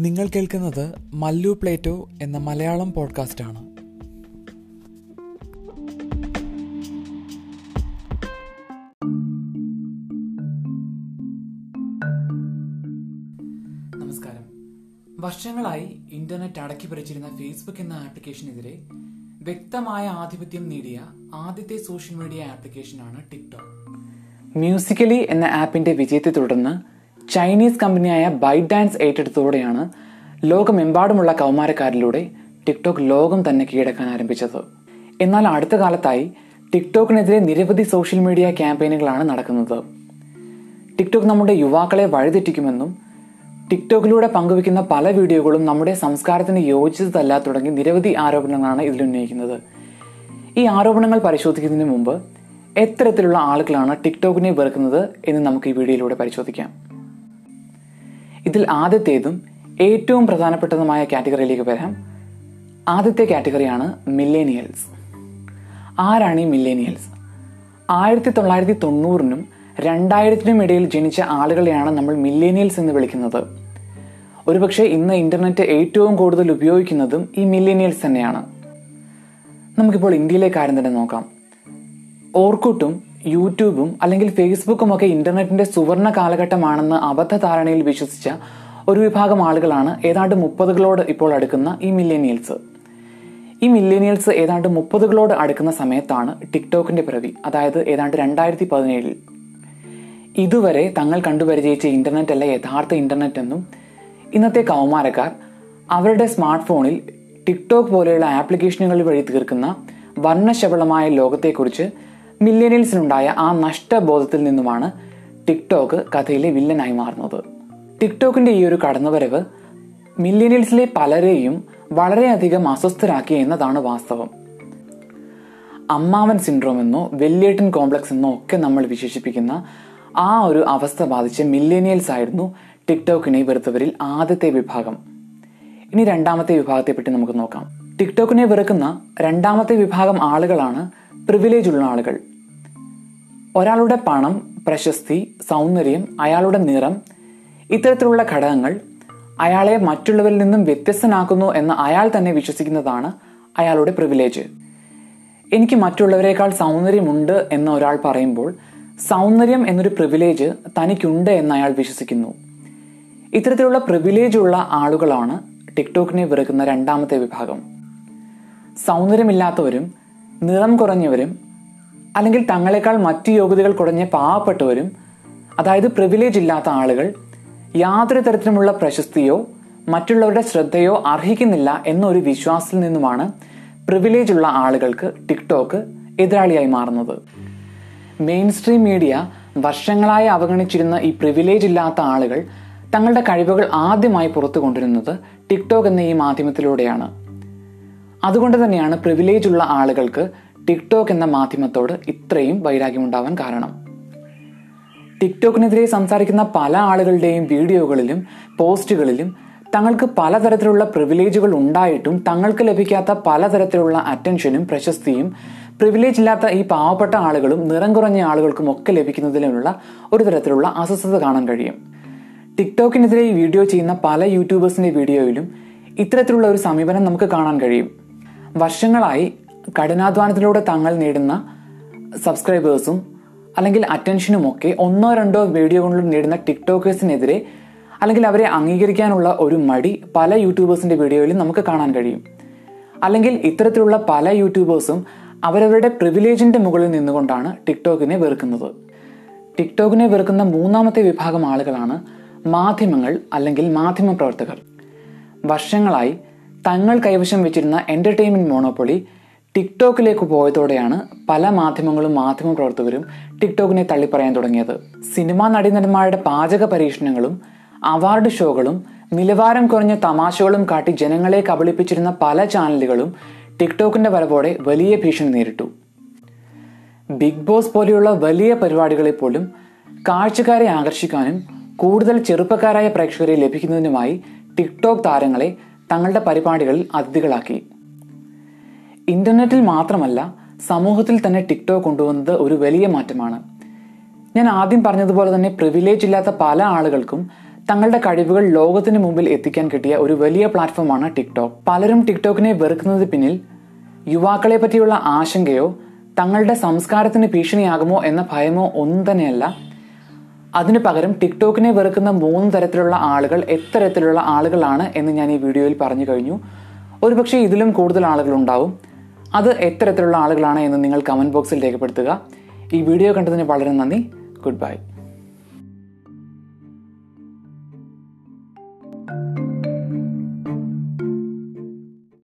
നിങ്ങൾ കേൾക്കുന്നത് മല്ലു പ്ലേറ്റോ എന്ന മലയാളം പോഡ്കാസ്റ്റ് ആണ് നമസ്കാരം. വർഷങ്ങളായി ഇന്റർനെറ്റ് അടക്കി പിടിച്ചിരുന്ന ഫേസ്ബുക്ക് എന്ന ആപ്ലിക്കേഷനെതിരെ വ്യക്തമായ ആധിപത്യം നേടിയ ആദ്യത്തെ സോഷ്യൽ മീഡിയ ആപ്ലിക്കേഷനാണ് ടിക്ടോക്ക് മ്യൂസിക്കലി എന്ന ആപ്പിന്റെ വിജയത്തെ തുടർന്ന് ചൈനീസ് കമ്പനിയായ ബൈറ്റ് ഡാൻസ് ഏറ്റെടുത്തതോടെയാണ് ലോകമെമ്പാടുമുള്ള കൗമാരക്കാരിലൂടെ ടിക്ടോക്ക് ലോകം തന്നെ കീഴടക്കാൻ ആരംഭിച്ചത്. എന്നാൽ അടുത്ത കാലത്തായി ടിക്ടോക്കിനെതിരെ നിരവധി സോഷ്യൽ മീഡിയ ക്യാമ്പയിനുകളാണ് നടക്കുന്നത്. ടിക്ടോക്ക് നമ്മുടെ യുവാക്കളെ വഴിതെറ്റിക്കുമെന്നും ടിക്ടോക്കിലൂടെ പങ്കുവെക്കുന്ന പല വീഡിയോകളും നമ്മുടെ സംസ്കാരത്തിന് യോജിച്ചതല്ല തുടങ്ങി നിരവധി ആരോപണങ്ങളാണ് ഇതിൽ ഉന്നയിക്കുന്നത് ഈ ആരോപണങ്ങൾ പരിശോധിക്കുന്നതിന് മുമ്പ് എത്തരത്തിലുള്ള ആളുകളാണ് ടിക്ടോക്കിനെ വെറുക്കുന്നത് എന്ന് നമുക്ക് ഈ വീഡിയോയിലൂടെ പരിശോധിക്കാം. ഇതിൽ ആദ്യത്തേതും ഏറ്റവും പ്രധാനപ്പെട്ടതുമായ കാറ്റഗറിയിലേക്ക് വരാം. ആദ്യത്തെ കാറ്റഗറിയാണ് മില്ലേനിയൽസ്. ആരാണ് ഈ മില്ലേനിയൽസ്? ആയിരത്തി തൊള്ളായിരത്തി തൊണ്ണൂറിനും രണ്ടായിരത്തിനും ഇടയിൽ ജനിച്ച ആളുകളെയാണ് നമ്മൾ മില്ലേനിയൽസ് എന്ന് വിളിക്കുന്നത്. ഒരുപക്ഷെ ഇന്ന് ഇന്റർനെറ്റ് ഏറ്റവും കൂടുതൽ ഉപയോഗിക്കുന്നതും ഈ മില്ലേനിയൽസ് തന്നെയാണ്. നമുക്കിപ്പോൾ ഇന്ത്യയിലെ കാര്യം തന്നെ നോക്കാം. ഓർക്കുട്ടും യൂട്യൂബും അല്ലെങ്കിൽ ഫേസ്ബുക്കും ഒക്കെ ഇന്റർനെറ്റിന്റെ സുവർണ കാലഘട്ടമാണെന്ന് അബദ്ധധാരണയിൽ വിശ്വസിച്ച ഒരു വിഭാഗം ആളുകളാണ് ഏതാണ്ട് മുപ്പതുകളോട് ഇപ്പോൾ അടുക്കുന്ന ഈ മില്ലേനിയൽസ്. ഈ മില്ലേനിയൽസ് ഏതാണ്ട് മുപ്പതുകളോട് അടുക്കുന്ന സമയത്താണ് ടിക്ടോക്കിന്റെ പിറവി അതായത് ഏതാണ്ട് രണ്ടായിരത്തി പതിനേഴിൽ ഇതുവരെ തങ്ങൾ കണ്ടുപരിചയിച്ച ഇന്റർനെറ്റ് അല്ല യഥാർത്ഥ ഇന്റർനെറ്റ് എന്നും ഇന്നത്തെ കൗമാരക്കാർ അവരുടെ സ്മാർട്ട് ഫോണിൽ ടിക്ടോക്ക് പോലെയുള്ള ആപ്ലിക്കേഷനുകൾ വഴി തീർക്കുന്ന വർണശബളമായ ലോകത്തെക്കുറിച്ച് മില്ലേനിയൽസിനുണ്ടായ ആ നഷ്ടബോധത്തിൽ നിന്നുമാണ് ടിക്ടോക്ക് കഥയിലെ വില്ലനായി മാറുന്നത്. ടിക്ടോക്കിന്റെ ഈ ഒരു കടന്നുവരവ് മില്ലേനിയൽസിലെ പലരെയും വളരെയധികം അസ്വസ്ഥരാക്കി എന്നതാണ് വാസ്തവം. അമ്മാവൻ സിൻഡ്രോം എന്നോ വെല്ലിയേട്ടൻ കോംപ്ലക്സ് എന്നോ ഒക്കെ നമ്മൾ വിശേഷിപ്പിക്കുന്ന ആ ഒരു അവസ്ഥ ബാധിച്ച മില്ലേനിയൽസ് ആയിരുന്നു ടിക്ടോക്കിനെ വെറുത്തവരിൽ ആദ്യത്തെ വിഭാഗം. ഇനി രണ്ടാമത്തെ വിഭാഗത്തെ പറ്റി നമുക്ക് നോക്കാം. ടിക്ടോക്കിനെ വെറുക്കുന്ന രണ്ടാമത്തെ വിഭാഗം ആളുകളാണ് പ്രിവിലേജ് ഉള്ള ആളുകൾ. ഒരാളുടെ പണം പ്രശസ്തി സൗന്ദര്യം അയാളുടെ നിറം ഇത്തരത്തിലുള്ള ഘടകങ്ങൾ അയാളെ മറ്റുള്ളവരിൽ നിന്നും വ്യത്യസ്തനാക്കുന്നു എന്ന് അയാൾ തന്നെ വിശ്വസിക്കുന്നതാണ് അയാളുടെ പ്രിവിലേജ് എനിക്ക് മറ്റുള്ളവരെക്കാൾ സൗന്ദര്യമുണ്ട് എന്ന് ഒരാൾ പറയുമ്പോൾ സൗന്ദര്യം എന്നൊരു പ്രിവിലേജ് തനിക്കുണ്ട് എന്ന് അയാൾ വിശ്വസിക്കുന്നു. ഇത്തരത്തിലുള്ള പ്രിവിലേജ് ഉള്ള ആളുകളാണ് ടിക്ടോക്കിനെ വെറുക്കുന്ന രണ്ടാമത്തെ വിഭാഗം. സൗന്ദര്യമില്ലാത്തവരും നിറം കുറഞ്ഞവരും അല്ലെങ്കിൽ തങ്ങളെക്കാൾ മറ്റു യോഗ്യതകൾ കുറഞ്ഞ പാവപ്പെട്ടവരും അതായത് പ്രിവിലേജ് ഇല്ലാത്ത ആളുകൾ യാതൊരു തരത്തിലുമുള്ള പ്രശസ്തിയോ മറ്റുള്ളവരുടെ ശ്രദ്ധയോ അർഹിക്കുന്നില്ല എന്നൊരു വിശ്വാസത്തിൽ നിന്നുമാണ് പ്രിവിലേജ് ഉള്ള ആളുകൾക്ക് ടിക്ടോക്ക് എതിരാളിയായി മാറുന്നത്. മെയിൻ സ്ട്രീം മീഡിയ വർഷങ്ങളായി അവഗണിച്ചിരുന്ന ഈ പ്രിവിലേജ് ഇല്ലാത്ത ആളുകൾ തങ്ങളുടെ കഴിവുകൾ ആദ്യമായി പുറത്തു കൊണ്ടുവരുന്നത് ടിക്ടോക്ക് എന്ന ഈ മാധ്യമത്തിലൂടെയാണ്. അതുകൊണ്ട് തന്നെയാണ് പ്രിവിലേജ് ഉള്ള ആളുകൾക്ക് ടിക്ടോക്ക് എന്ന മാധ്യമത്തോട് ഇത്രയും വൈരാഗ്യമുണ്ടാവാൻ കാരണം. ടിക്ടോക്കിനെതിരെ സംസാരിക്കുന്ന പല ആളുകളുടെയും വീഡിയോകളിലും പോസ്റ്റുകളിലും തങ്ങൾക്ക് പലതരത്തിലുള്ള പ്രിവിലേജുകൾ ഉണ്ടായിട്ടും തങ്ങൾക്ക് ലഭിക്കാത്ത പലതരത്തിലുള്ള അറ്റൻഷനും പ്രശസ്തിയും പ്രിവിലേജ് ഇല്ലാത്ത ഈ പാവപ്പെട്ട ആളുകളും നിറം കുറഞ്ഞ ആളുകൾക്കും ഒക്കെ ലഭിക്കുന്നതിലുള്ള ഒരു തരത്തിലുള്ള അസ്വസ്ഥത കാണാൻ കഴിയും. ടിക്ടോക്കിനെതിരെ ഈ വീഡിയോ ചെയ്യുന്ന പല യൂട്യൂബേഴ്സിന്റെ വീഡിയോയിലും ഇത്തരത്തിലുള്ള ഒരു സമീപനം നമുക്ക് കാണാൻ കഴിയും. വർഷങ്ങളായി കഠിനാധ്വാനത്തിലൂടെ തങ്ങൾ നേടുന്ന സബ്സ്ക്രൈബേഴ്സും അല്ലെങ്കിൽ അറ്റൻഷനും ഒക്കെ ഒന്നോ രണ്ടോ വീഡിയോ കൊണ്ട് നേടുന്ന ടിക്ടോക്കേഴ്സിനെതിരെ അല്ലെങ്കിൽ അവരെ അംഗീകരിക്കാനുള്ള ഒരു മടി പല യൂട്യൂബേഴ്സിന്റെ വീഡിയോയിലും നമുക്ക് കാണാൻ കഴിയും. അല്ലെങ്കിൽ ഇത്തരത്തിലുള്ള പല യൂട്യൂബേഴ്സും അവരവരുടെ പ്രിവിലേജിന്റെ മുകളിൽ നിന്നുകൊണ്ടാണ് ടിക്ടോക്കിനെ വെറുക്കുന്നത്. ടിക്ടോക്കിനെ വെറുക്കുന്ന മൂന്നാമത്തെ വിഭാഗം ആളുകളാണ് മാധ്യമങ്ങൾ അല്ലെങ്കിൽ മാധ്യമ പ്രവർത്തകർ വർഷങ്ങളായി തങ്ങൾ കൈവശം വെച്ചിരുന്ന എന്റർടൈൻമെന്റ് മോണോപ്പൊളി ടിക്ടോക്കിലേക്ക് പോയതോടെയാണ് പല മാധ്യമങ്ങളും മാധ്യമ പ്രവർത്തകരും ടിക്ടോക്കിനെ തള്ളിപ്പറയാൻ തുടങ്ങിയത്. സിനിമാ നടീനടന്മാരുടെ പാചക പരീക്ഷണങ്ങളും അവാർഡ് ഷോകളും നിലവാരം കുറഞ്ഞ തമാശകളും കാട്ടി ജനങ്ങളെ കബളിപ്പിച്ചിരുന്ന പല ചാനലുകളും ടിക്ടോക്കിന്റെ വരവോടെ വലിയ ഭീഷണി നേരിട്ടു. ബിഗ് ബോസ് പോലെയുള്ള വലിയ പരിപാടികളെ പോലും കാഴ്ചക്കാരെ ആകർഷിക്കാനും കൂടുതൽ ചെറുപ്പക്കാരായ പ്രേക്ഷകരെ ലഭിക്കുന്നതിനുമായി ടിക്ടോക്ക് താരങ്ങളെ തങ്ങളുടെ പരിപാടികളിൽ അതിഥികളാക്കി. ഇന്റർനെറ്റിൽ മാത്രമല്ല സമൂഹത്തിൽ തന്നെ ടിക്ടോക്ക് കൊണ്ടുവന്നത് ഒരു വലിയ മാറ്റമാണ്. ഞാൻ ആദ്യം പറഞ്ഞതുപോലെ തന്നെ പ്രിവിലേജ് ഇല്ലാത്ത പല ആളുകൾക്കും തങ്ങളുടെ കഴിവുകൾ ലോകത്തിന് മുമ്പിൽ എത്തിക്കാൻ കിട്ടിയ ഒരു വലിയ പ്ലാറ്റ്ഫോമാണ് ടിക്ടോക്ക്. പലരും ടിക്ടോക്കിനെ വെറുക്കുന്നത് പിന്നിൽ യുവാക്കളെ പറ്റിയുള്ള ആശങ്കയോ തങ്ങളുടെ സംസ്കാരത്തിന് ഭീഷണിയാകുമോ എന്ന ഭയമോ ഒന്നും തന്നെയല്ല. അതിനു പകരം ടിക്ടോക്കിനെ വെറുക്കുന്ന മൂന്ന് തരത്തിലുള്ള ആളുകൾ എത്തരത്തിലുള്ള ആളുകളാണ് എന്ന് ഞാൻ ഈ വീഡിയോയിൽ പറഞ്ഞു കഴിഞ്ഞു. ഒരുപക്ഷെ ഇതിലും കൂടുതൽ ആളുകൾ ഉണ്ടാവും അത് എത്തരത്തിലുള്ള ആളുകളാണ് എന്ന് നിങ്ങൾ കമന്റ് ബോക്സിൽ രേഖപ്പെടുത്തുക. ഈ വീഡിയോ കണ്ടതിന് വളരെ നന്ദി. Good bye